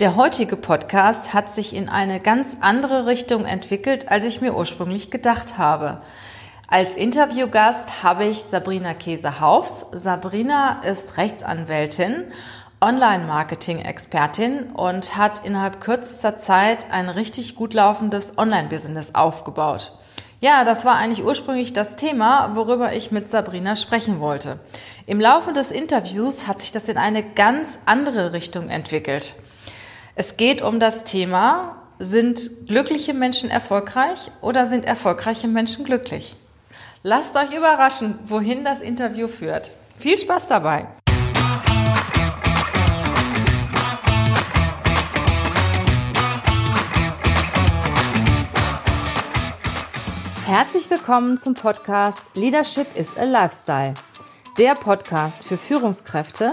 Der heutige Podcast hat sich in eine ganz andere Richtung entwickelt, als ich mir ursprünglich gedacht habe. Als Interviewgast habe ich Sabrina Käse-Haufs. Sabrina ist Rechtsanwältin, Online-Marketing-Expertin und hat innerhalb kürzester Zeit ein richtig gut laufendes Online-Business aufgebaut. Ja, das war eigentlich ursprünglich das Thema, worüber ich mit Sabrina sprechen wollte. Im Laufe des Interviews hat sich das in eine ganz andere Richtung entwickelt. Es geht um das Thema, sind glückliche Menschen erfolgreich oder sind erfolgreiche Menschen glücklich? Lasst euch überraschen, wohin das Interview führt. Viel Spaß dabei! Herzlich willkommen zum Podcast Leadership is a Lifestyle. Der Podcast für Führungskräfte,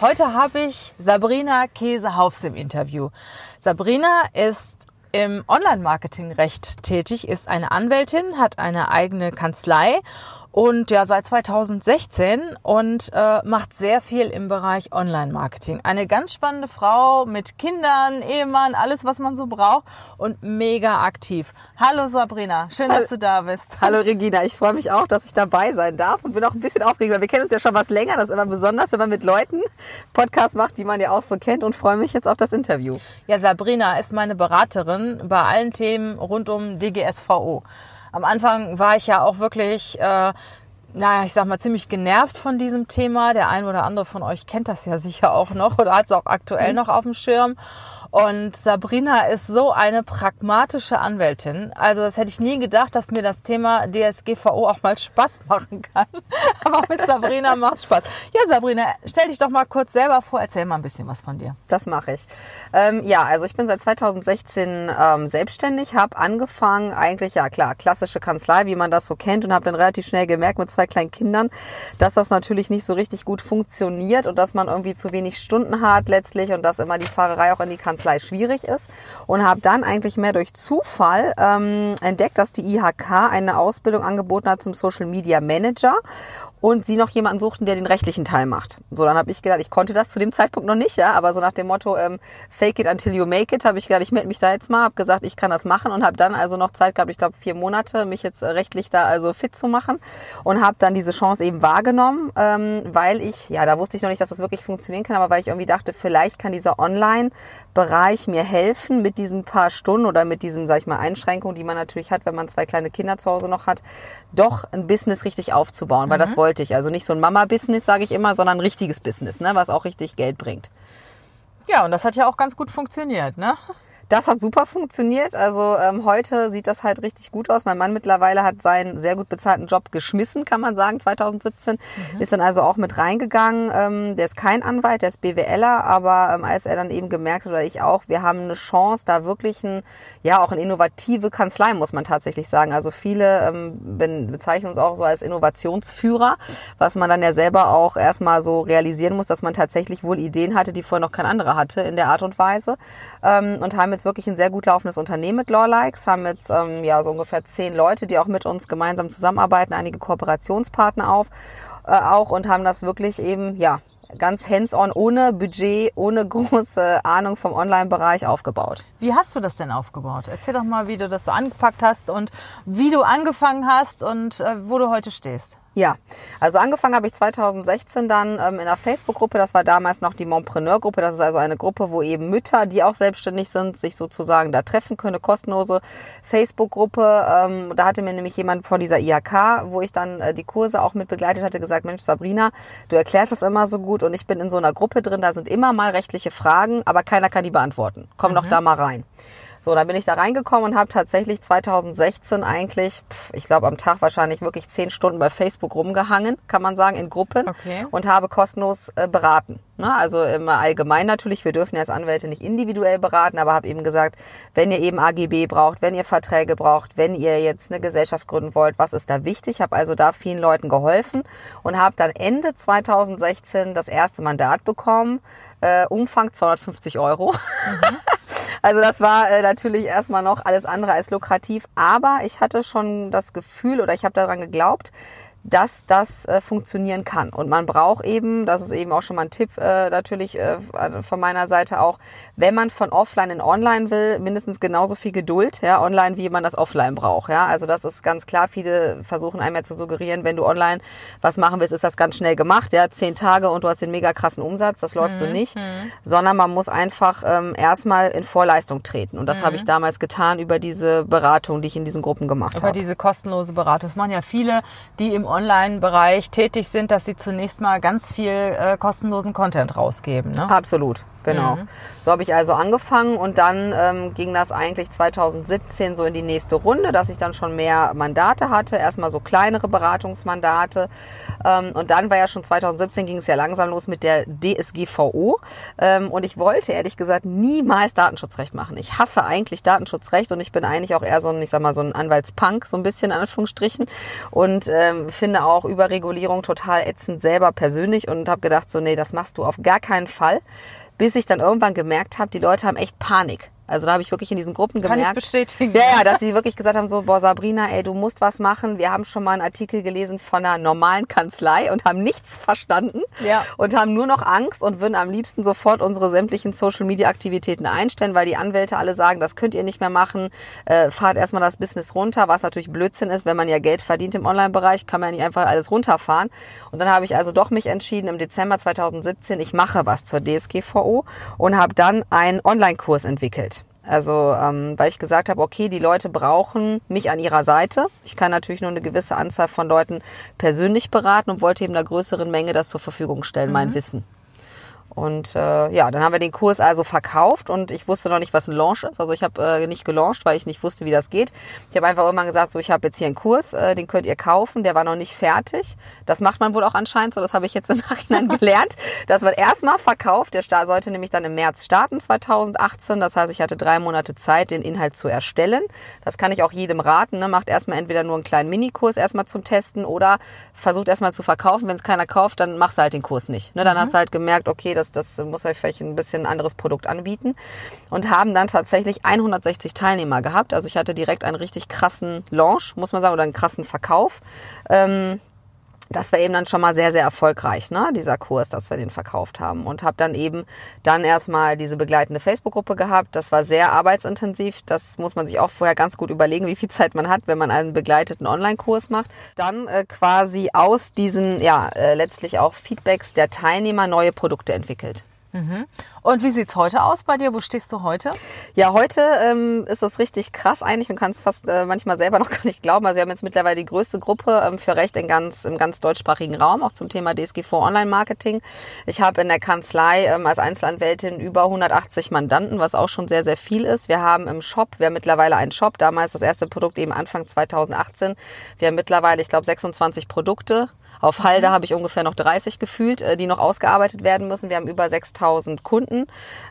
heute habe ich Sabrina Käsehaufs im Interview. Sabrina ist im Online-Marketing-Recht tätig, ist eine Anwältin, hat eine eigene Kanzlei und ja seit 2016 und äh, macht sehr viel im Bereich Online-Marketing. Eine ganz spannende Frau mit Kindern, Ehemann, alles, was man so braucht und mega aktiv. Hallo Sabrina, schön, Hallo. dass du da bist. Hallo Regina, ich freue mich auch, dass ich dabei sein darf und bin auch ein bisschen aufgeregt, weil wir kennen uns ja schon was länger. Das ist immer besonders, wenn man mit Leuten Podcast macht, die man ja auch so kennt und freue mich jetzt auf das Interview. Ja, Sabrina ist meine Beraterin bei allen Themen rund um DGSVO. Am Anfang war ich ja auch wirklich, äh, naja, ich sag mal, ziemlich genervt von diesem Thema. Der ein oder andere von euch kennt das ja sicher auch noch oder hat es auch aktuell noch auf dem Schirm. Und Sabrina ist so eine pragmatische Anwältin. Also das hätte ich nie gedacht, dass mir das Thema DSGVO auch mal Spaß machen kann. Aber mit Sabrina macht Spaß. Ja, Sabrina, stell dich doch mal kurz selber vor, erzähl mal ein bisschen was von dir. Das mache ich. Ähm, ja, also ich bin seit 2016 ähm, selbstständig, habe angefangen, eigentlich, ja klar, klassische Kanzlei, wie man das so kennt und habe dann relativ schnell gemerkt mit zwei kleinen Kindern, dass das natürlich nicht so richtig gut funktioniert und dass man irgendwie zu wenig Stunden hat letztlich und dass immer die Fahrerei auch in die Kanzlei schwierig ist und habe dann eigentlich mehr durch Zufall ähm, entdeckt, dass die IHK eine Ausbildung angeboten hat zum Social Media Manager und sie noch jemanden suchten, der den rechtlichen Teil macht. So, dann habe ich gedacht, ich konnte das zu dem Zeitpunkt noch nicht, ja, aber so nach dem Motto ähm, Fake it until you make it, habe ich gedacht, ich melde mich da jetzt mal, habe gesagt, ich kann das machen und habe dann also noch Zeit gehabt, ich glaube vier Monate, mich jetzt äh, rechtlich da also fit zu machen und habe dann diese Chance eben wahrgenommen, ähm, weil ich, ja, da wusste ich noch nicht, dass das wirklich funktionieren kann, aber weil ich irgendwie dachte, vielleicht kann dieser Online-Bereich mir helfen mit diesen paar Stunden oder mit diesem, sag ich mal, Einschränkungen, die man natürlich hat, wenn man zwei kleine Kinder zu Hause noch hat, doch ein Business richtig aufzubauen, weil das wollte ich. Also nicht so ein Mama-Business, sage ich immer, sondern ein richtiges Business, ne, was auch richtig Geld bringt. Ja, und das hat ja auch ganz gut funktioniert, ne? Das hat super funktioniert. Also ähm, heute sieht das halt richtig gut aus. Mein Mann mittlerweile hat seinen sehr gut bezahlten Job geschmissen, kann man sagen, 2017. Mhm. Ist dann also auch mit reingegangen. Ähm, der ist kein Anwalt, der ist BWLer, aber ähm, als er dann eben gemerkt hat, oder ich auch, wir haben eine Chance, da wirklich ein, ja auch eine innovative Kanzlei, muss man tatsächlich sagen. Also viele ähm, bezeichnen uns auch so als Innovationsführer, was man dann ja selber auch erstmal so realisieren muss, dass man tatsächlich wohl Ideen hatte, die vorher noch kein anderer hatte in der Art und Weise. Ähm, und haben jetzt wirklich ein sehr gut laufendes Unternehmen mit Lawlikes, haben jetzt ähm, ja so ungefähr zehn Leute, die auch mit uns gemeinsam zusammenarbeiten, einige Kooperationspartner auf äh, auch und haben das wirklich eben ja ganz hands-on, ohne Budget, ohne große Ahnung vom Online-Bereich aufgebaut. Wie hast du das denn aufgebaut? Erzähl doch mal, wie du das so angepackt hast und wie du angefangen hast und äh, wo du heute stehst. Ja, also angefangen habe ich 2016 dann ähm, in einer Facebook-Gruppe, das war damals noch die Montpreneur-Gruppe, das ist also eine Gruppe, wo eben Mütter, die auch selbstständig sind, sich sozusagen da treffen können, eine kostenlose Facebook-Gruppe. Ähm, da hatte mir nämlich jemand von dieser IHK, wo ich dann äh, die Kurse auch mit begleitet hatte, gesagt, Mensch Sabrina, du erklärst das immer so gut und ich bin in so einer Gruppe drin, da sind immer mal rechtliche Fragen, aber keiner kann die beantworten. Komm mhm. doch da mal rein. So, da bin ich da reingekommen und habe tatsächlich 2016 eigentlich, pff, ich glaube am Tag wahrscheinlich wirklich zehn Stunden bei Facebook rumgehangen, kann man sagen, in Gruppen Okay. und habe kostenlos äh, beraten. Ne? Also im Allgemeinen natürlich, wir dürfen ja als Anwälte nicht individuell beraten, aber habe eben gesagt, wenn ihr eben AGB braucht, wenn ihr Verträge braucht, wenn ihr jetzt eine Gesellschaft gründen wollt, was ist da wichtig? Habe also da vielen Leuten geholfen und habe dann Ende 2016 das erste Mandat bekommen, äh, Umfang 250 Euro. Also das war äh, natürlich erstmal noch alles andere als lukrativ, aber ich hatte schon das Gefühl oder ich habe daran geglaubt, dass das äh, funktionieren kann. Und man braucht eben, das ist eben auch schon mal ein Tipp äh, natürlich äh, von meiner Seite auch, wenn man von offline in online will, mindestens genauso viel Geduld, ja, online, wie man das offline braucht. Ja, also das ist ganz klar. Viele versuchen einem ja zu suggerieren, wenn du online was machen willst, ist das ganz schnell gemacht, ja, zehn Tage und du hast den mega krassen Umsatz. Das läuft so nicht, sondern man muss einfach ähm, erstmal in Vorleistung treten. Und das habe ich damals getan über diese Beratung, die ich in diesen Gruppen gemacht Über habe. diese kostenlose Beratung. Das machen ja viele, die im Online-Bereich tätig sind, dass sie zunächst mal ganz viel äh, kostenlosen Content rausgeben. Ne? Absolut, genau. So habe ich also angefangen und dann ähm, ging das eigentlich 2017 so in die nächste Runde, dass ich dann schon mehr Mandate hatte. Erstmal so kleinere Beratungsmandate. Ähm, und dann war ja schon 2017 ging es ja langsam los mit der DSGVO. Ähm, und ich wollte ehrlich gesagt niemals Datenschutzrecht machen. Ich hasse eigentlich Datenschutzrecht und ich bin eigentlich auch eher so ein, ich sag mal, so ein Anwaltspunk, so ein bisschen in Anführungsstrichen. Und ähm, finde auch Überregulierung total ätzend selber persönlich und habe gedacht, so, nee, das machst du auf gar keinen Fall bis ich dann irgendwann gemerkt habe, die Leute haben echt Panik. Also da habe ich wirklich in diesen Gruppen Kann ich gemerkt. bestätigen. Ja, ja, dass sie wirklich gesagt haben, so, boah, Sabrina, ey, du musst was machen. Wir haben schon mal einen Artikel gelesen von einer normalen Kanzlei und haben nichts verstanden Ja. und haben nur noch Angst und würden am liebsten sofort unsere sämtlichen Social-Media-Aktivitäten einstellen, weil die Anwälte alle sagen, das könnt ihr nicht mehr machen, äh, fahrt erstmal das Business runter, was natürlich Blödsinn ist, wenn man ja Geld verdient im Online-Bereich, kann man ja nicht einfach alles runterfahren. Und dann habe ich also doch mich entschieden, im Dezember 2017, ich mache was zur DSGVO und habe dann einen Online-Kurs entwickelt. Also, ähm, weil ich gesagt habe, okay, die Leute brauchen mich an ihrer Seite. Ich kann natürlich nur eine gewisse Anzahl von Leuten persönlich beraten und wollte eben einer größeren Menge das zur Verfügung stellen, mein Wissen. Und äh, ja, dann haben wir den Kurs also verkauft und ich wusste noch nicht, was ein Launch ist. Also ich habe äh, nicht gelauncht, weil ich nicht wusste, wie das geht. Ich habe einfach irgendwann gesagt, so ich habe jetzt hier einen Kurs, äh, den könnt ihr kaufen, der war noch nicht fertig. Das macht man wohl auch anscheinend so, das habe ich jetzt im Nachhinein gelernt. Das wird erstmal verkauft. Der Start sollte nämlich dann im März starten 2018. Das heißt, ich hatte drei Monate Zeit, den Inhalt zu erstellen. Das kann ich auch jedem raten. Ne? Macht erstmal entweder nur einen kleinen Minikurs erstmal zum Testen oder versucht erstmal zu verkaufen. Wenn es keiner kauft, dann machst du halt den Kurs nicht. Ne? Dann hast du halt gemerkt, okay, das, das muss euch vielleicht ein bisschen anderes Produkt anbieten. Und haben dann tatsächlich 160 Teilnehmer gehabt. Also ich hatte direkt einen richtig krassen Launch, muss man sagen, oder einen krassen Verkauf. Ähm, das war eben dann schon mal sehr, sehr erfolgreich, ne? dieser Kurs, dass wir den verkauft haben. Und habe dann eben dann erstmal diese begleitende Facebook-Gruppe gehabt. Das war sehr arbeitsintensiv. Das muss man sich auch vorher ganz gut überlegen, wie viel Zeit man hat, wenn man einen begleiteten Online-Kurs macht. Dann äh, quasi aus diesen, ja, äh, letztlich auch Feedbacks der Teilnehmer neue Produkte entwickelt. Und wie sieht's heute aus bei dir? Wo stehst du heute? Ja, heute ähm, ist das richtig krass eigentlich und kann es fast äh, manchmal selber noch gar nicht glauben. Also wir haben jetzt mittlerweile die größte Gruppe ähm, für Recht in ganz, im ganz deutschsprachigen Raum, auch zum Thema DSGV Online-Marketing. Ich habe in der Kanzlei ähm, als Einzelanwältin über 180 Mandanten, was auch schon sehr, sehr viel ist. Wir haben im Shop, wir haben mittlerweile einen Shop, damals das erste Produkt eben Anfang 2018. Wir haben mittlerweile, ich glaube, 26 Produkte auf Halde habe ich ungefähr noch 30 gefühlt, äh, die noch ausgearbeitet werden müssen. Wir haben über 6000 Kunden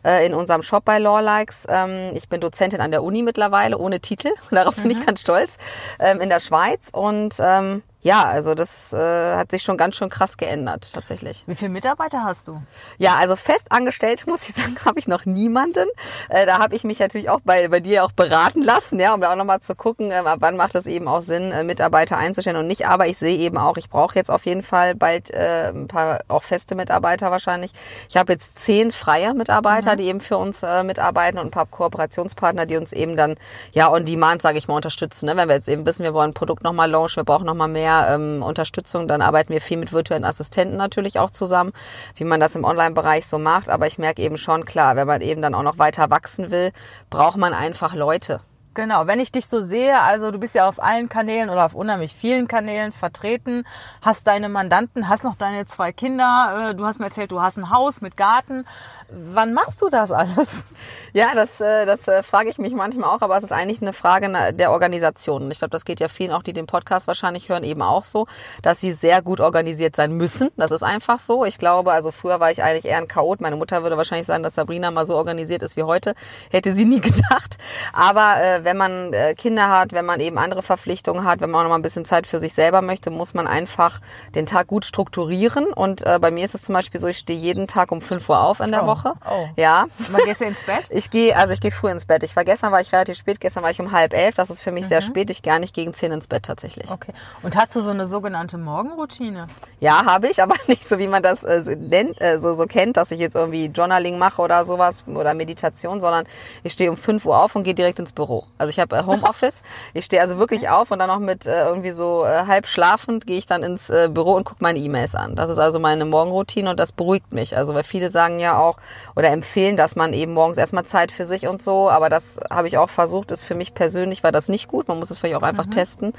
äh, in unserem Shop bei Lawlikes. Ähm, ich bin Dozentin an der Uni mittlerweile, ohne Titel. Darauf bin ich ganz stolz. Ähm, in der Schweiz. Und ähm, ja, also das äh, hat sich schon ganz schön krass geändert, tatsächlich. Wie viele Mitarbeiter hast du? Ja, also fest angestellt, muss ich sagen, habe ich noch niemanden. Äh, da habe ich mich natürlich auch bei, bei dir auch beraten lassen, ja, um da auch nochmal zu gucken, ab wann macht es eben auch Sinn, äh, Mitarbeiter einzustellen und nicht. Aber ich sehe eben auch, ich brauche jetzt auf jeden Fall bald äh, ein paar auch feste Mitarbeiter wahrscheinlich. Ich habe jetzt zehn freie Mitarbeiter, die eben für uns äh, mitarbeiten und ein paar Kooperationspartner, die uns eben dann ja on demand, sage ich mal, unterstützen. Ne? Wenn wir jetzt eben wissen, wir wollen ein Produkt nochmal launchen, wir brauchen nochmal mehr ähm, Unterstützung, dann arbeiten wir viel mit virtuellen Assistenten natürlich auch zusammen, wie man das im Online-Bereich so macht. Aber ich merke eben schon, klar, wenn man eben dann auch noch weiter wachsen will, braucht man einfach Leute. Genau, wenn ich dich so sehe, also du bist ja auf allen Kanälen oder auf unheimlich vielen Kanälen vertreten, hast deine Mandanten, hast noch deine zwei Kinder, äh, du hast mir erzählt, du hast ein Haus mit Garten. Wann machst du das alles? Ja, das, äh, das äh, frage ich mich manchmal auch, aber es ist eigentlich eine Frage der Organisation. Ich glaube, das geht ja vielen auch, die den Podcast wahrscheinlich hören, eben auch so, dass sie sehr gut organisiert sein müssen. Das ist einfach so. Ich glaube, also früher war ich eigentlich eher ein Chaot. Meine Mutter würde wahrscheinlich sagen, dass Sabrina mal so organisiert ist wie heute. Hätte sie nie gedacht. Aber äh, wenn man äh, Kinder hat, wenn man eben andere Verpflichtungen hat, wenn man auch noch mal ein bisschen Zeit für sich selber möchte, muss man einfach den Tag gut strukturieren. Und äh, bei mir ist es zum Beispiel so, ich stehe jeden Tag um 5 Uhr auf in der Oh. Woche. Oh. Ja. Wann gehst du ins Bett? Ich gehe, also ich gehe früh ins Bett. Ich war gestern war ich relativ spät, gestern war ich um halb elf. Das ist für mich Mhm. sehr spät. Ich gehe nicht gegen zehn ins Bett tatsächlich. Okay. Und hast du so eine sogenannte Morgenroutine? Ja, habe ich, aber nicht so, wie man das äh, so nennt, äh, so, so kennt, dass ich jetzt irgendwie Journaling mache oder sowas oder Meditation, sondern ich stehe um 5 Uhr auf und gehe direkt ins Büro. Also ich habe äh, Homeoffice. ich stehe also wirklich auf und dann noch mit äh, irgendwie so äh, halb schlafend gehe ich dann ins äh, Büro und gucke meine E-Mails an. Das ist also meine Morgenroutine und das beruhigt mich. Also weil viele sagen ja auch oder empfehlen, dass man eben morgens erstmal Zeit für sich und so, aber das habe ich auch versucht, ist für mich persönlich war das nicht gut. Man muss es vielleicht auch einfach testen.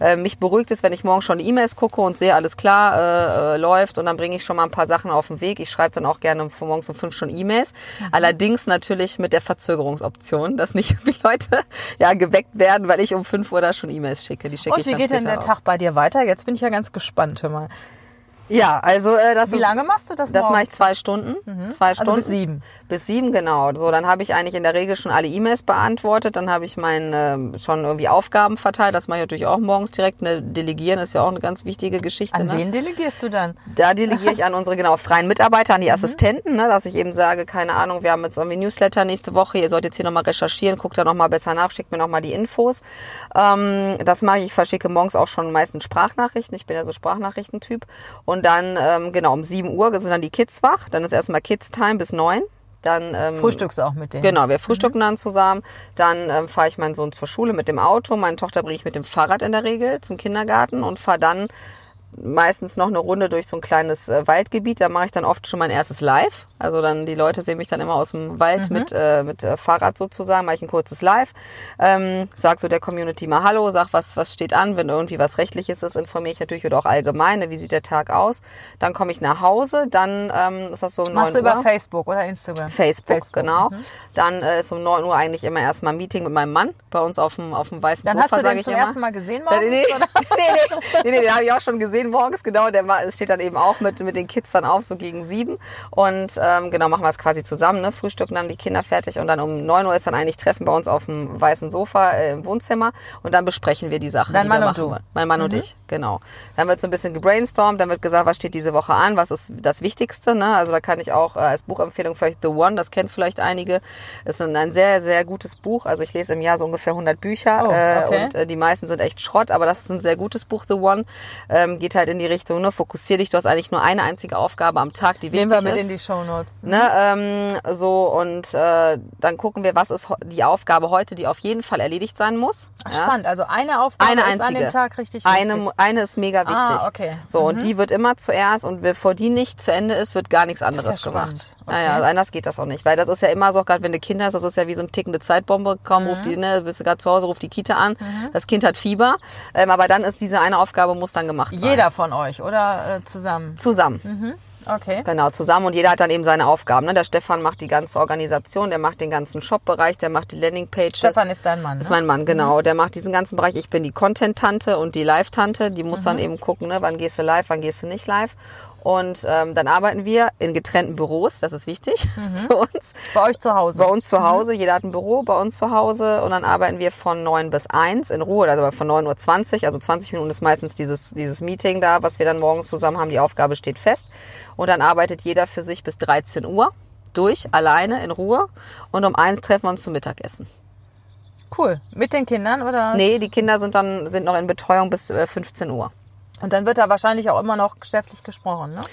Äh, mich beruhigt es, wenn ich morgens schon E-Mails gucke und sehe, alles klar, äh, äh, läuft und dann bringe ich schon mal ein paar Sachen auf den Weg. Ich schreibe dann auch gerne von morgens um fünf schon E-Mails. Allerdings natürlich mit der Verzögerungsoption, dass nicht die Leute ja geweckt werden, weil ich um fünf Uhr da schon E-Mails schicke. Die schicke Und ich wie geht denn der raus. Tag bei dir weiter? Jetzt bin ich ja ganz gespannt, hör mal. Ja, also äh, das Wie ist, lange machst du das Das morgens? mache ich zwei Stunden. Zwei Stunden. Also bis sieben. Bis sieben, genau. So, dann habe ich eigentlich in der Regel schon alle E-Mails beantwortet. Dann habe ich meine ähm, schon irgendwie Aufgaben verteilt. Das mache ich natürlich auch morgens direkt. Ne, delegieren ist ja auch eine ganz wichtige Geschichte. An ne? wen delegierst du dann? Da delegiere ich an unsere genau freien Mitarbeiter, an Mhm. die Assistenten, ne, dass ich eben sage, keine Ahnung, wir haben jetzt irgendwie Newsletter nächste Woche, ihr sollt jetzt hier nochmal recherchieren, guckt da nochmal besser nach, schickt mir nochmal die Infos. Ähm, das mache ich, ich verschicke morgens auch schon meistens Sprachnachrichten, ich bin ja so Sprachnachrichtentyp. Und dann, ähm, genau, um 7 Uhr sind dann die Kids wach, dann ist erstmal Kids-Time bis 9. Dann, ähm, Frühstückst du auch mit denen? Genau, wir frühstücken dann zusammen. Dann ähm, fahre ich meinen Sohn zur Schule mit dem Auto. Meine Tochter bringe ich mit dem Fahrrad in der Regel zum Kindergarten und fahre dann meistens noch eine Runde durch so ein kleines äh, Waldgebiet. Da mache ich dann oft schon mein erstes Live. Also dann die Leute sehen mich dann immer aus dem Wald mit, äh, mit äh, Fahrrad sozusagen, mache ich ein kurzes Live. Ähm, sag so der Community mal Hallo, sag was, was steht an, wenn irgendwie was Rechtliches ist, informiere ich natürlich oder auch allgemein, ne, wie sieht der Tag aus. Dann komme ich nach Hause, dann ähm, ist das so um Machst du 9 über Uhr. Facebook oder Instagram? Facebook, Facebook, genau. mhm. Dann äh, ist um 9 Uhr eigentlich immer erstmal ein Meeting mit meinem Mann bei uns auf dem, auf dem weißen Dann Sofa, hast du sage den ich zum immer. ersten Mal gesehen morgens? nee, oder? nee, nee, nee, nee, den habe ich auch schon gesehen morgens, genau. Der steht dann eben auch mit, mit den Kids dann auf, so gegen sieben. Und ähm, genau, machen wir es quasi zusammen, ne? Frühstücken dann die Kinder fertig und dann um 9 Uhr ist dann eigentlich Treffen bei uns auf dem weißen Sofa äh, im Wohnzimmer und dann besprechen wir die Sachen, Dein die Mann und du? Mhm. Mein Mann und ich, genau. Dann wird so ein bisschen gebrainstormt, dann wird gesagt, was steht diese Woche an, was ist das Wichtigste, ne? Also da kann ich auch äh, als Buchempfehlung vielleicht The One, das kennt vielleicht einige, ist ein, ein sehr, sehr gutes Buch. Also ich lese im Jahr so ungefähr 100 Bücher Oh, äh, okay. und äh, die meisten sind echt Schrott, aber das ist ein sehr gutes Buch, The One. Ähm, geht halt in die Richtung, ne, fokussier dich, du hast eigentlich nur eine einzige Aufgabe am Tag, die wichtig Nehmen wir mit ist. in die Shownotes. Ne, ähm, so und äh, dann gucken wir, was ist die Aufgabe heute, die auf jeden Fall erledigt sein muss. Ach, Ja? Spannend. Also eine Aufgabe Eine ist an einzige. dem Tag richtig Eine, wichtig. eine ist mega wichtig. Ah, okay. So, und die wird immer zuerst und bevor die nicht zu Ende ist, wird gar nichts anderes ja gemacht. Spannend. Naja, also anders geht das auch nicht. Weil das ist ja immer so, gerade wenn du Kinder hast, das ist ja wie so eine tickende Zeitbombe. Kaum ruft Mhm. die, ne, bist du gerade zu Hause, ruft die Kita an. Das Kind hat Fieber. Ähm, aber dann ist diese eine Aufgabe, muss dann gemacht sein. Jeder von euch oder äh, zusammen? Zusammen. Okay. Genau, zusammen und jeder hat dann eben seine Aufgaben. Ne? Der Stefan macht die ganze Organisation, der macht den ganzen Shop-Bereich, der macht die Landing-Pages. Stefan ist dein Mann. ist Ne? mein Mann, genau. Der macht diesen ganzen Bereich. Ich bin die Content-Tante und die Live-Tante. Die muss dann eben gucken, ne, wann gehst du live, wann gehst du nicht live. Und ähm, dann arbeiten wir in getrennten Büros, das ist wichtig für uns. Bei euch zu Hause. Bei uns zu Hause, jeder hat ein Büro bei uns zu Hause und dann arbeiten wir von 9 bis 1 in Ruhe, also von 9.20 Uhr, also 20 Minuten ist meistens dieses, dieses Meeting da, was wir dann morgens zusammen haben, die Aufgabe steht fest. Und dann arbeitet jeder für sich bis 13 Uhr durch, alleine, in Ruhe und um eins treffen wir uns zum Mittagessen. Cool. Mit den Kindern oder? Nee, die Kinder sind dann sind noch in Betreuung bis äh, 15 Uhr. Und dann wird da wahrscheinlich auch immer noch geschäftlich gesprochen, ne?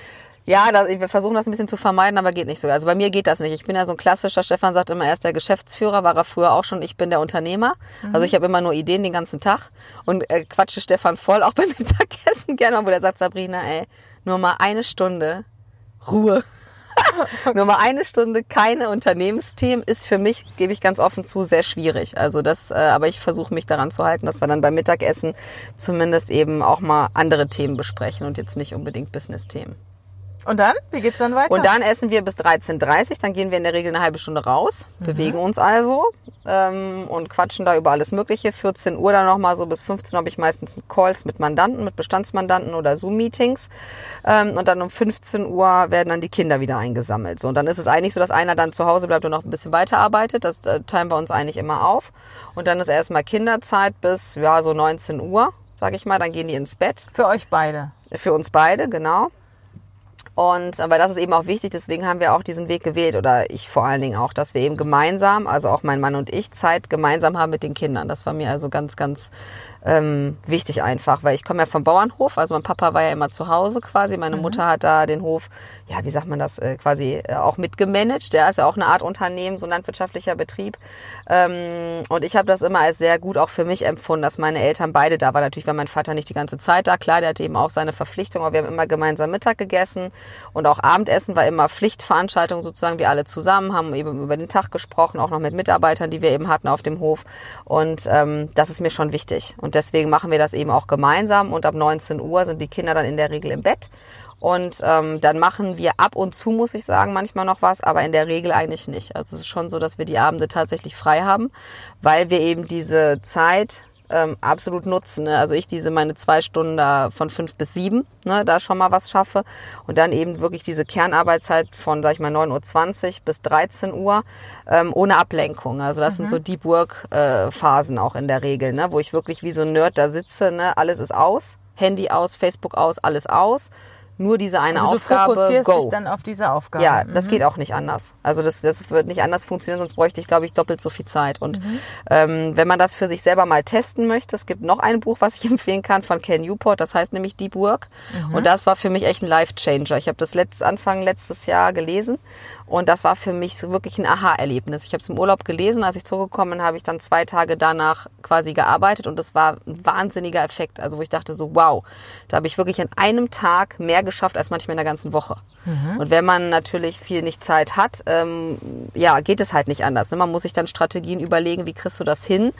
Ja, das, wir versuchen das ein bisschen zu vermeiden, aber geht nicht so. Also bei mir geht das nicht. Ich bin ja so ein klassischer, Stefan sagt immer, er ist der Geschäftsführer, war er früher auch schon, ich bin der Unternehmer. Also ich habe immer nur Ideen den ganzen Tag und äh, quatsche Stefan voll, auch beim Mittagessen gerne wo der sagt, Sabrina, ey, nur mal eine Stunde Ruhe. Nur mal eine Stunde keine Unternehmensthemen ist für mich, gebe ich ganz offen zu, sehr schwierig. Also das, äh, aber ich versuche mich daran zu halten, dass wir dann beim Mittagessen zumindest eben auch mal andere Themen besprechen und jetzt nicht unbedingt Business-Themen. Und dann? Wie geht's dann weiter? Und dann essen wir bis 13.30 Uhr, dann gehen wir in der Regel eine halbe Stunde raus, bewegen uns also ähm, und quatschen da über alles Mögliche. 14 Uhr dann nochmal so bis 15 Uhr habe ich meistens Calls mit Mandanten, mit Bestandsmandanten oder Zoom-Meetings. Ähm, und dann um 15 Uhr werden dann die Kinder wieder eingesammelt. So, und dann ist es eigentlich so, dass einer dann zu Hause bleibt und noch ein bisschen weiterarbeitet. Das äh, teilen wir uns eigentlich immer auf. Und dann ist erstmal Kinderzeit bis ja so 19 Uhr, sage ich mal. Dann gehen die ins Bett. Für euch beide. Für uns beide, genau. Und aber das ist eben auch wichtig, deswegen haben wir auch diesen Weg gewählt oder ich vor allen Dingen auch, dass wir eben gemeinsam, also auch mein Mann und ich, Zeit gemeinsam haben mit den Kindern. Das war mir also ganz, ganz ähm, wichtig einfach, weil ich komme ja vom Bauernhof, also mein Papa war ja immer zu Hause quasi, meine mhm. Mutter hat da den Hof, ja, wie sagt man das, äh, quasi äh, auch mitgemanagt, der ist ja auch eine Art Unternehmen, so ein landwirtschaftlicher Betrieb ähm, und ich habe das immer als sehr gut auch für mich empfunden, dass meine Eltern beide da waren. Natürlich war mein Vater nicht die ganze Zeit da, klar, der hatte eben auch seine Verpflichtung, aber wir haben immer gemeinsam Mittag gegessen und auch Abendessen war immer Pflichtveranstaltung sozusagen, wir alle zusammen haben eben über den Tag gesprochen, auch noch mit Mitarbeitern, die wir eben hatten auf dem Hof und ähm, das ist mir schon wichtig und deswegen machen wir das eben auch gemeinsam. Und ab 19 Uhr sind die Kinder dann in der Regel im Bett. Und ähm, dann machen wir ab und zu, muss ich sagen, manchmal noch was, aber in der Regel eigentlich nicht. Also es ist schon so, dass wir die Abende tatsächlich frei haben, weil wir eben diese Zeit ähm, absolut nutzen. Ne? Also ich diese meine zwei Stunden da von fünf bis sieben, ne, da schon mal was schaffe. Und dann eben wirklich diese Kernarbeitszeit von, sag ich mal, 9.20 Uhr bis 13 Uhr ähm, ohne Ablenkung. Also das mhm. sind so Deep Work äh, Phasen auch in der Regel, ne, wo ich wirklich wie so ein Nerd da sitze, ne, alles ist aus, Handy aus, Facebook aus, alles aus nur diese eine also Aufgabe. Du fokussierst go. dich dann auf diese Aufgabe. Ja, das mhm. geht auch nicht anders. Also das, das wird nicht anders funktionieren, sonst bräuchte ich, glaube ich, doppelt so viel Zeit. Und mhm. ähm, wenn man das für sich selber mal testen möchte, es gibt noch ein Buch, was ich empfehlen kann von Ken Newport, das heißt nämlich Deep Work. Mhm. Und das war für mich echt ein Life-Changer. Ich habe das letzt, Anfang letztes Jahr gelesen und das war für mich wirklich ein Aha-Erlebnis. Ich habe es im Urlaub gelesen, als ich zurückgekommen bin, habe ich dann zwei Tage danach quasi gearbeitet und das war ein wahnsinniger Effekt. Also wo ich dachte so, wow, da habe ich wirklich in einem Tag mehr geschafft als manchmal in der ganzen Woche. Mhm. Und wenn man natürlich viel nicht Zeit hat, ähm, ja, geht es halt nicht anders. Ne? Man muss sich dann Strategien überlegen, wie kriegst du das hin,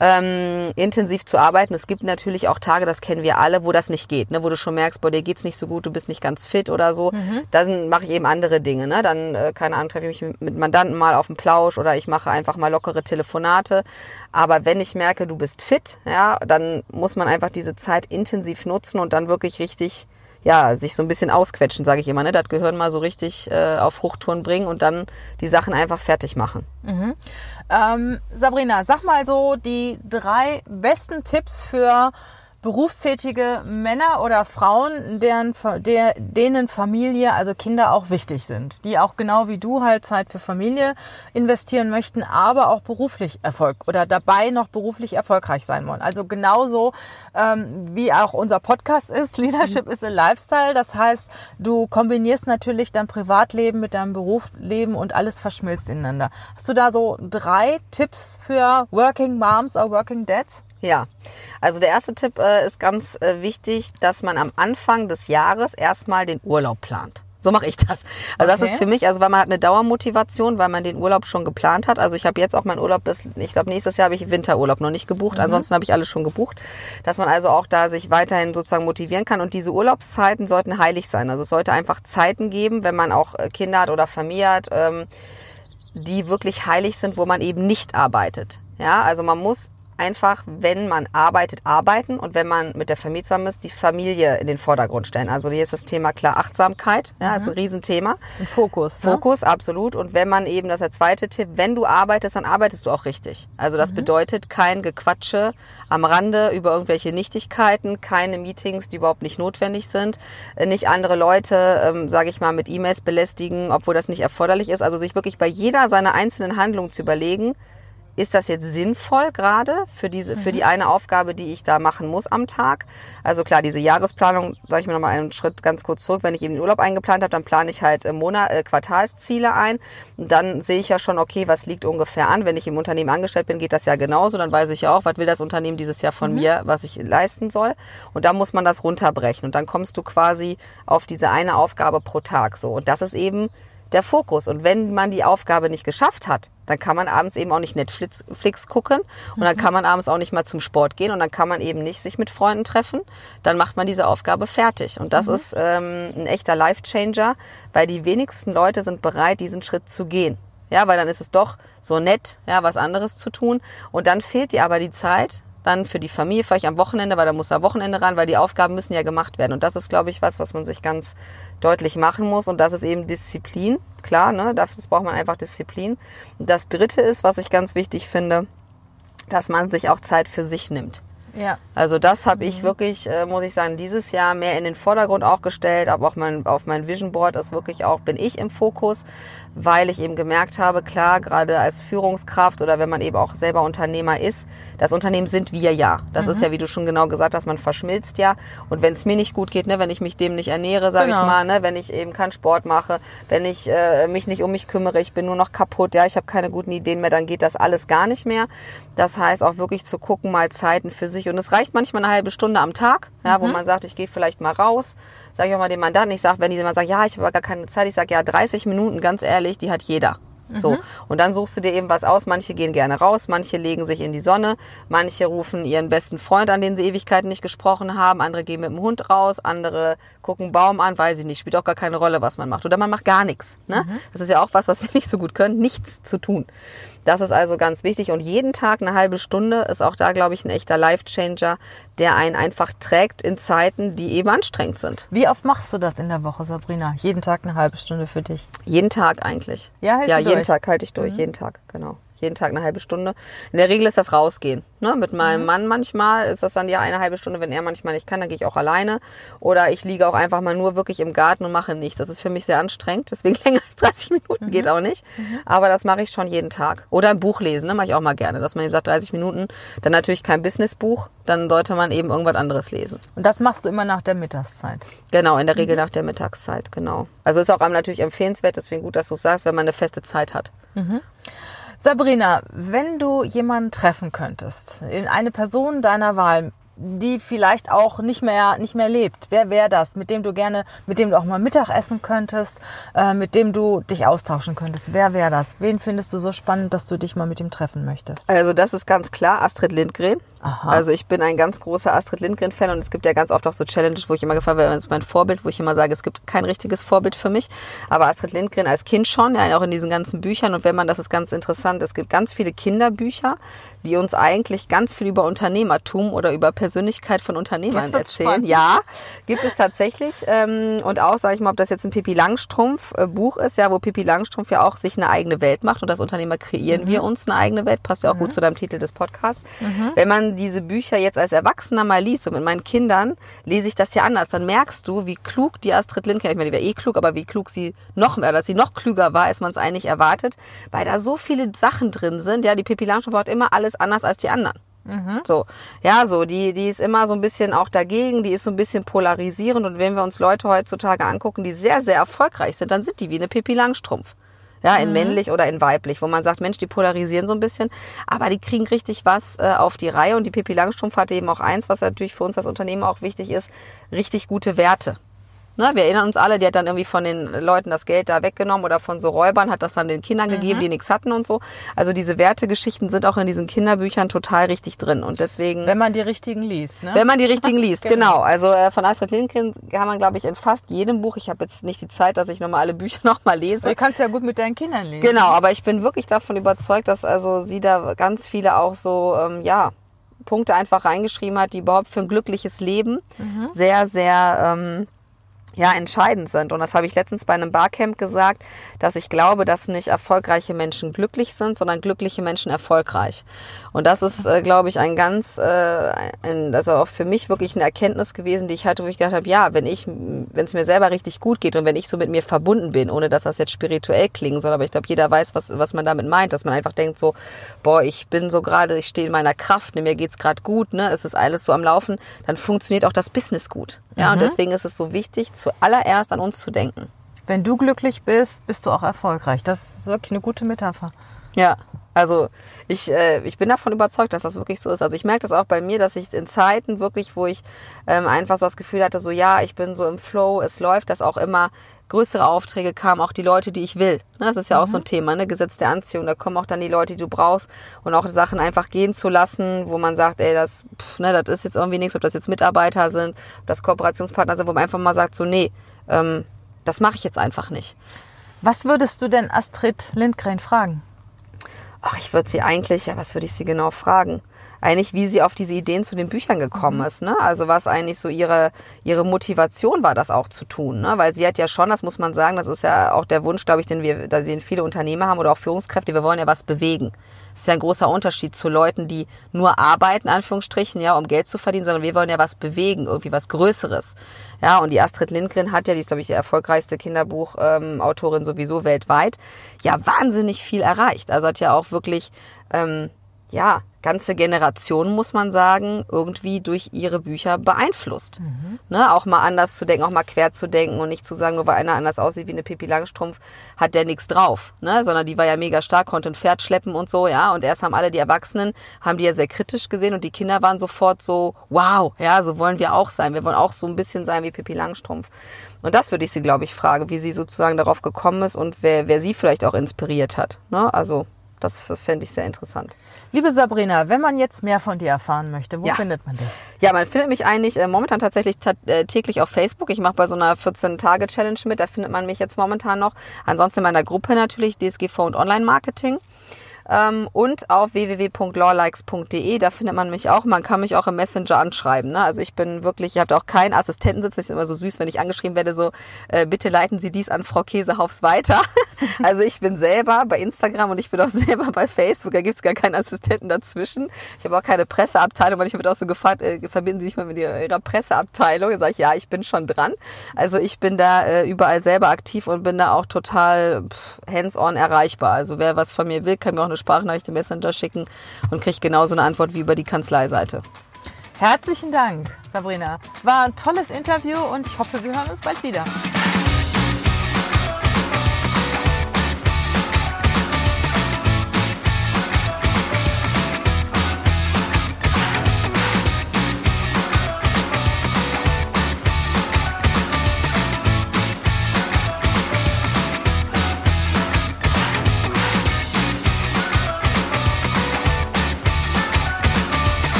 ähm, intensiv zu arbeiten. Es gibt natürlich auch Tage, das kennen wir alle, wo das nicht geht, ne? wo du schon merkst, boah, dir geht's nicht so gut, du bist nicht ganz fit oder so. Mhm. Dann mache ich eben andere Dinge. Ne? Dann äh, keine Ahnung, treffe ich mich mit Mandanten mal auf den Plausch oder ich mache einfach mal lockere Telefonate. Aber wenn ich merke, du bist fit, ja, dann muss man einfach diese Zeit intensiv nutzen und dann wirklich richtig ja, sich so ein bisschen ausquetschen, sage ich immer. Ne? Das Gehirn mal so richtig äh, auf Hochtouren bringen und dann die Sachen einfach fertig machen. Mhm. Ähm, Sabrina, sag mal so die drei besten Tipps für berufstätige Männer oder Frauen, deren, der, denen Familie, also Kinder auch wichtig sind, die auch genau wie du halt Zeit für Familie investieren möchten, aber auch beruflich Erfolg oder dabei noch beruflich erfolgreich sein wollen. Also genauso ähm, wie auch unser Podcast ist, Leadership is a Lifestyle. Das heißt, du kombinierst natürlich dein Privatleben mit deinem Berufsleben und alles verschmilzt ineinander. Hast du da so drei Tipps für Working Moms or Working Dads? Ja, also der erste Tipp äh, ist ganz äh, wichtig, dass man am Anfang des Jahres erstmal den Urlaub plant. So mache ich das. Also okay. das ist für mich, also weil man hat eine Dauermotivation, weil man den Urlaub schon geplant hat. Also ich habe jetzt auch meinen Urlaub, bis, ich glaube nächstes Jahr habe ich Winterurlaub noch nicht gebucht. Mhm. Ansonsten habe ich alles schon gebucht, dass man also auch da sich weiterhin sozusagen motivieren kann. Und diese Urlaubszeiten sollten heilig sein. Also es sollte einfach Zeiten geben, wenn man auch äh, Kinder hat oder Familie hat, ähm, die wirklich heilig sind, wo man eben nicht arbeitet. Ja, also man muss einfach, wenn man arbeitet, arbeiten und wenn man mit der Familie zusammen ist, die Familie in den Vordergrund stellen. Also hier ist das Thema klar Achtsamkeit, ja, mhm. ist ein Riesenthema. Ein Fokus. Ne? Fokus, absolut. Und wenn man eben, das ist der zweite Tipp, wenn du arbeitest, dann arbeitest du auch richtig. Also das mhm. bedeutet kein Gequatsche am Rande über irgendwelche Nichtigkeiten, keine Meetings, die überhaupt nicht notwendig sind, äh, nicht andere Leute, ähm, sage ich mal, mit E-Mails belästigen, obwohl das nicht erforderlich ist. Also sich wirklich bei jeder seiner einzelnen Handlungen zu überlegen, ist das jetzt sinnvoll gerade für diese, mhm. für die mhm. eine Aufgabe, die ich da machen muss am Tag? Also klar, diese Jahresplanung, sage ich mir nochmal einen Schritt ganz kurz zurück. Wenn ich eben den Urlaub eingeplant habe, dann plane ich halt Monat, äh, Quartalsziele ein. Und dann sehe ich ja schon, okay, was liegt ungefähr an. Wenn ich im Unternehmen angestellt bin, geht das ja genauso. Dann weiß ich ja auch, was will das Unternehmen dieses Jahr von mhm. mir, was ich leisten soll. Und da muss man das runterbrechen. Und dann kommst du quasi auf diese eine Aufgabe pro Tag so. Und das ist eben der Fokus. Und wenn man die Aufgabe nicht geschafft hat, dann kann man abends eben auch nicht Netflix Flix gucken und dann kann man abends auch nicht mal zum Sport gehen und dann kann man eben nicht sich mit Freunden treffen. Dann macht man diese Aufgabe fertig. Und das Mhm. ist ähm, ein echter Life-Changer, weil die wenigsten Leute sind bereit, diesen Schritt zu gehen. Ja, weil dann ist es doch so nett, ja, was anderes zu tun. Und dann fehlt dir aber die Zeit, dann für die Familie, vielleicht am Wochenende, weil da muss am Wochenende ran, weil die Aufgaben müssen ja gemacht werden. Und das ist, glaube ich, was, was man sich ganz deutlich machen muss. Und das ist eben Disziplin. Klar, ne, dafür braucht man einfach Disziplin. Und das dritte ist, was ich ganz wichtig finde, dass man sich auch Zeit für sich nimmt. Ja. Also das habe ich wirklich, äh, muss ich sagen, dieses Jahr mehr in den Vordergrund auch gestellt, aber auch mein, auf mein Vision Board ist wirklich auch, bin ich im Fokus, weil ich eben gemerkt habe, klar, gerade als Führungskraft oder wenn man eben auch selber Unternehmer ist, das Unternehmen sind wir ja. Das ist ja, wie du schon genau gesagt hast, man verschmilzt ja. Und wenn es mir nicht gut geht, ne, wenn ich mich dem nicht ernähre, sage Genau. ich mal, ne, wenn ich eben keinen Sport mache, wenn ich äh, mich nicht um mich kümmere, ich bin nur noch kaputt, ja, ich habe keine guten Ideen mehr, dann geht das alles gar nicht mehr. Das heißt auch wirklich zu gucken, mal Zeiten für sich. Und es reicht manchmal eine halbe Stunde am Tag, ja, wo man sagt, ich gehe vielleicht mal raus. Sage ich auch mal dem Mandanten, ich sage, wenn die immer sagen, ja, ich habe gar keine Zeit, ich sage, ja, 30 Minuten, ganz ehrlich, die hat jeder. So. Und dann suchst du dir eben was aus. Manche gehen gerne raus, manche legen sich in die Sonne, manche rufen ihren besten Freund an, den sie Ewigkeiten nicht gesprochen haben, andere gehen mit dem Hund raus, andere gucken Baum an, weiß ich nicht, spielt auch gar keine Rolle, was man macht. Oder man macht gar nichts. Ne? Das ist ja auch was, was wir nicht so gut können, nichts zu tun. Das ist also ganz wichtig. Und jeden Tag eine halbe Stunde ist auch da, glaube ich, ein echter Life-Changer, der einen einfach trägt in Zeiten, die eben anstrengend sind. Wie oft machst du das in der Woche, Sabrina? Jeden Tag eine halbe Stunde für dich. Jeden Tag eigentlich. Ja, ja jeden durch? Tag halte ich durch, jeden Tag, genau. Jeden Tag eine halbe Stunde. In der Regel ist das Rausgehen. Ne? Mit meinem Mann manchmal ist das dann ja eine halbe Stunde. Wenn er manchmal nicht kann, dann gehe ich auch alleine. Oder ich liege auch einfach mal nur wirklich im Garten und mache nichts. Das ist für mich sehr anstrengend. Deswegen länger als 30 Minuten geht auch nicht. Aber das mache ich schon jeden Tag. Oder ein Buch lesen, ne? mache ich auch mal gerne. Dass man eben sagt, 30 Minuten. Dann natürlich kein Businessbuch. Dann sollte man eben irgendwas anderes lesen. Und das machst du immer nach der Mittagszeit. Genau, in der Regel nach der Mittagszeit, genau. Also ist auch einem natürlich empfehlenswert, deswegen gut, dass du es sagst, wenn man eine feste Zeit hat. Sabrina, wenn du jemanden treffen könntest, in eine Person deiner Wahl, die vielleicht auch nicht mehr, nicht mehr lebt, wer wäre das, mit dem du gerne, mit dem du auch mal Mittag essen könntest, äh, mit dem du dich austauschen könntest? Wer wäre das? Wen findest du so spannend, dass du dich mal mit ihm treffen möchtest? Also das ist ganz klar Astrid Lindgren. Aha. Also ich bin ein ganz großer Astrid Lindgren-Fan und es gibt ja ganz oft auch so Challenges, wo ich immer gefragt werde, das ist mein Vorbild, wo ich immer sage, es gibt kein richtiges Vorbild für mich. Aber Astrid Lindgren als Kind schon, ja, auch in diesen ganzen Büchern. Und wenn man, das ist ganz interessant, es gibt ganz viele Kinderbücher, die uns eigentlich ganz viel über Unternehmertum oder über Persönlichkeit von Unternehmern erzählen. spannend. Ja, gibt es tatsächlich. Ähm, und auch, sage ich mal, ob das jetzt ein Pippi Langstrumpf äh, Buch ist, ja, wo Pippi Langstrumpf ja auch sich eine eigene Welt macht und als Unternehmer kreieren wir uns eine eigene Welt. Passt ja auch gut zu deinem Titel des Podcasts. Wenn man diese Bücher jetzt als Erwachsener mal liest und mit meinen Kindern lese ich das ja anders, dann merkst du, wie klug die Astrid Lindgren, ich meine, die wäre eh klug, aber wie klug sie noch mehr, dass sie noch klüger war, als man es eigentlich erwartet, weil da so viele Sachen drin sind. Ja, die Pippi Langstrumpf hat immer alles anders als die anderen. So, ja, so, die, die ist immer so ein bisschen auch dagegen, die ist so ein bisschen polarisierend und wenn wir uns Leute heutzutage angucken, die sehr, sehr erfolgreich sind, dann sind die wie eine Pippi Langstrumpf. Ja, in männlich oder in weiblich, wo man sagt, Mensch, die polarisieren so ein bisschen, aber die kriegen richtig was äh, auf die Reihe und die Pippi Langstrumpf hatte eben auch eins, was natürlich für uns als Unternehmen auch wichtig ist, richtig gute Werte. Ne, wir erinnern uns alle, die hat dann irgendwie von den Leuten das Geld da weggenommen oder von so Räubern, hat das dann den Kindern gegeben, die nichts hatten und so. Also diese Wertegeschichten sind auch in diesen Kinderbüchern total richtig drin und deswegen... Wenn man die richtigen liest, ne? Wenn man die richtigen liest, genau. Also äh, von Astrid Lindgren kann man, glaube ich, in fast jedem Buch, ich habe jetzt nicht die Zeit, dass ich nochmal alle Bücher nochmal lese. Du kannst ja gut mit deinen Kindern lesen. Genau, aber ich bin wirklich davon überzeugt, dass also sie da ganz viele auch so, ähm, ja, Punkte einfach reingeschrieben hat, die überhaupt für ein glückliches Leben sehr, sehr ähm, ja, entscheidend sind. Und das habe ich letztens bei einem Barcamp gesagt, dass ich glaube, dass nicht erfolgreiche Menschen glücklich sind, sondern glückliche Menschen erfolgreich. Und das ist, äh, glaube ich, ein ganz, äh, ein, also auch für mich wirklich eine Erkenntnis gewesen, die ich hatte, wo ich gedacht habe, ja, wenn ich, wenn es mir selber richtig gut geht und wenn ich so mit mir verbunden bin, ohne dass das jetzt spirituell klingen soll, aber ich glaube, jeder weiß, was, was man damit meint, dass man einfach denkt so, boah, ich bin so gerade, ich stehe in meiner Kraft, ne, mir geht's gerade gut, ne, es ist alles so am Laufen, dann funktioniert auch das Business gut. Ja, und deswegen ist es so wichtig, zuallererst an uns zu denken. Wenn du glücklich bist, bist du auch erfolgreich. Das ist wirklich eine gute Metapher. Ja, Also ich, äh, ich bin davon überzeugt, dass das wirklich so ist. Also ich merke das auch bei mir, dass ich in Zeiten wirklich, wo ich ähm, einfach so das Gefühl hatte, so ja, ich bin so im Flow, es läuft, dass auch immer größere Aufträge kamen, auch die Leute, die ich will. Ne, das ist ja auch so ein Thema, ne? Gesetz der Anziehung. Da kommen auch dann die Leute, die du brauchst und auch Sachen einfach gehen zu lassen, wo man sagt, ey, das, pff, ne, das ist jetzt irgendwie nichts, ob das jetzt Mitarbeiter sind, ob das Kooperationspartner sind, wo man einfach mal sagt, so, nee, ähm, das mache ich jetzt einfach nicht. Was würdest du denn Astrid Lindgren fragen? Ach, ich würde sie eigentlich, ja, was würde ich sie genau fragen? Eigentlich, wie sie auf diese Ideen zu den Büchern gekommen ist, ne? Also was eigentlich so ihre, ihre Motivation war, das auch zu tun, ne? Weil sie hat ja schon, das muss man sagen, das ist ja auch der Wunsch, glaube ich, den wir, den viele Unternehmer haben oder auch Führungskräfte, wir wollen ja was bewegen. Das ist ja ein großer Unterschied zu Leuten, die nur arbeiten, Anführungsstrichen, ja, um Geld zu verdienen, sondern wir wollen ja was bewegen, irgendwie was Größeres. Ja, und die Astrid Lindgren hat ja, die ist, glaube ich, die erfolgreichste Kinderbuchautorin ähm, sowieso weltweit, ja, wahnsinnig viel erreicht. Also hat ja auch wirklich, ähm, ja, ganze Generation, muss man sagen, irgendwie durch ihre Bücher beeinflusst. Mhm. Ne, auch mal anders zu denken, auch mal quer zu denken und nicht zu sagen, nur weil einer anders aussieht wie eine Pippi Langstrumpf, hat der nichts drauf. Ne? Sondern die war ja mega stark, konnte ein Pferd schleppen und so, ja. Und erst haben alle die Erwachsenen, haben die ja sehr kritisch gesehen und die Kinder waren sofort so, wow, ja, so wollen wir auch sein. Wir wollen auch so ein bisschen sein wie Pippi Langstrumpf. Und das würde ich sie, glaube ich, fragen, wie sie sozusagen darauf gekommen ist und wer, wer sie vielleicht auch inspiriert hat. Ne? Also das, das fände ich sehr interessant. Liebe Sabrina, wenn man jetzt mehr von dir erfahren möchte, wo ja. findet man dich? Ja, man findet mich eigentlich äh, momentan tatsächlich äh, täglich auf Facebook. Ich mache bei so einer 14-Tage-Challenge mit, da findet man mich jetzt momentan noch. Ansonsten in meiner Gruppe natürlich, DSGV und Online-Marketing ähm, und auf www.lawlikes.de. Da findet man mich auch. Man kann mich auch im Messenger anschreiben. Ne? Also ich bin wirklich, ich habe auch keinen Assistenten sitzen. Ich ist immer so süß, wenn ich angeschrieben werde, so äh, bitte leiten Sie dies an Frau Käsehaufs weiter. also ich bin selber bei Instagram und ich bin auch selber bei Facebook. Da gibt's gar keinen Assistenten dazwischen. Ich habe auch keine Presseabteilung, weil ich habe auch so gefragt, äh, verbinden Sie sich mal mit Ihrer Presseabteilung? Da sage ich, ja, ich bin schon dran. Also ich bin da äh, überall selber aktiv und bin da auch total hands-on erreichbar. Also wer was von mir will, kann mir auch eine Sprachnachricht im Messenger schicken und kriegt genauso eine Antwort wie über die Kanzleiseite. Herzlichen Dank, Sabrina. War ein tolles Interview und ich hoffe, wir hören uns bald wieder.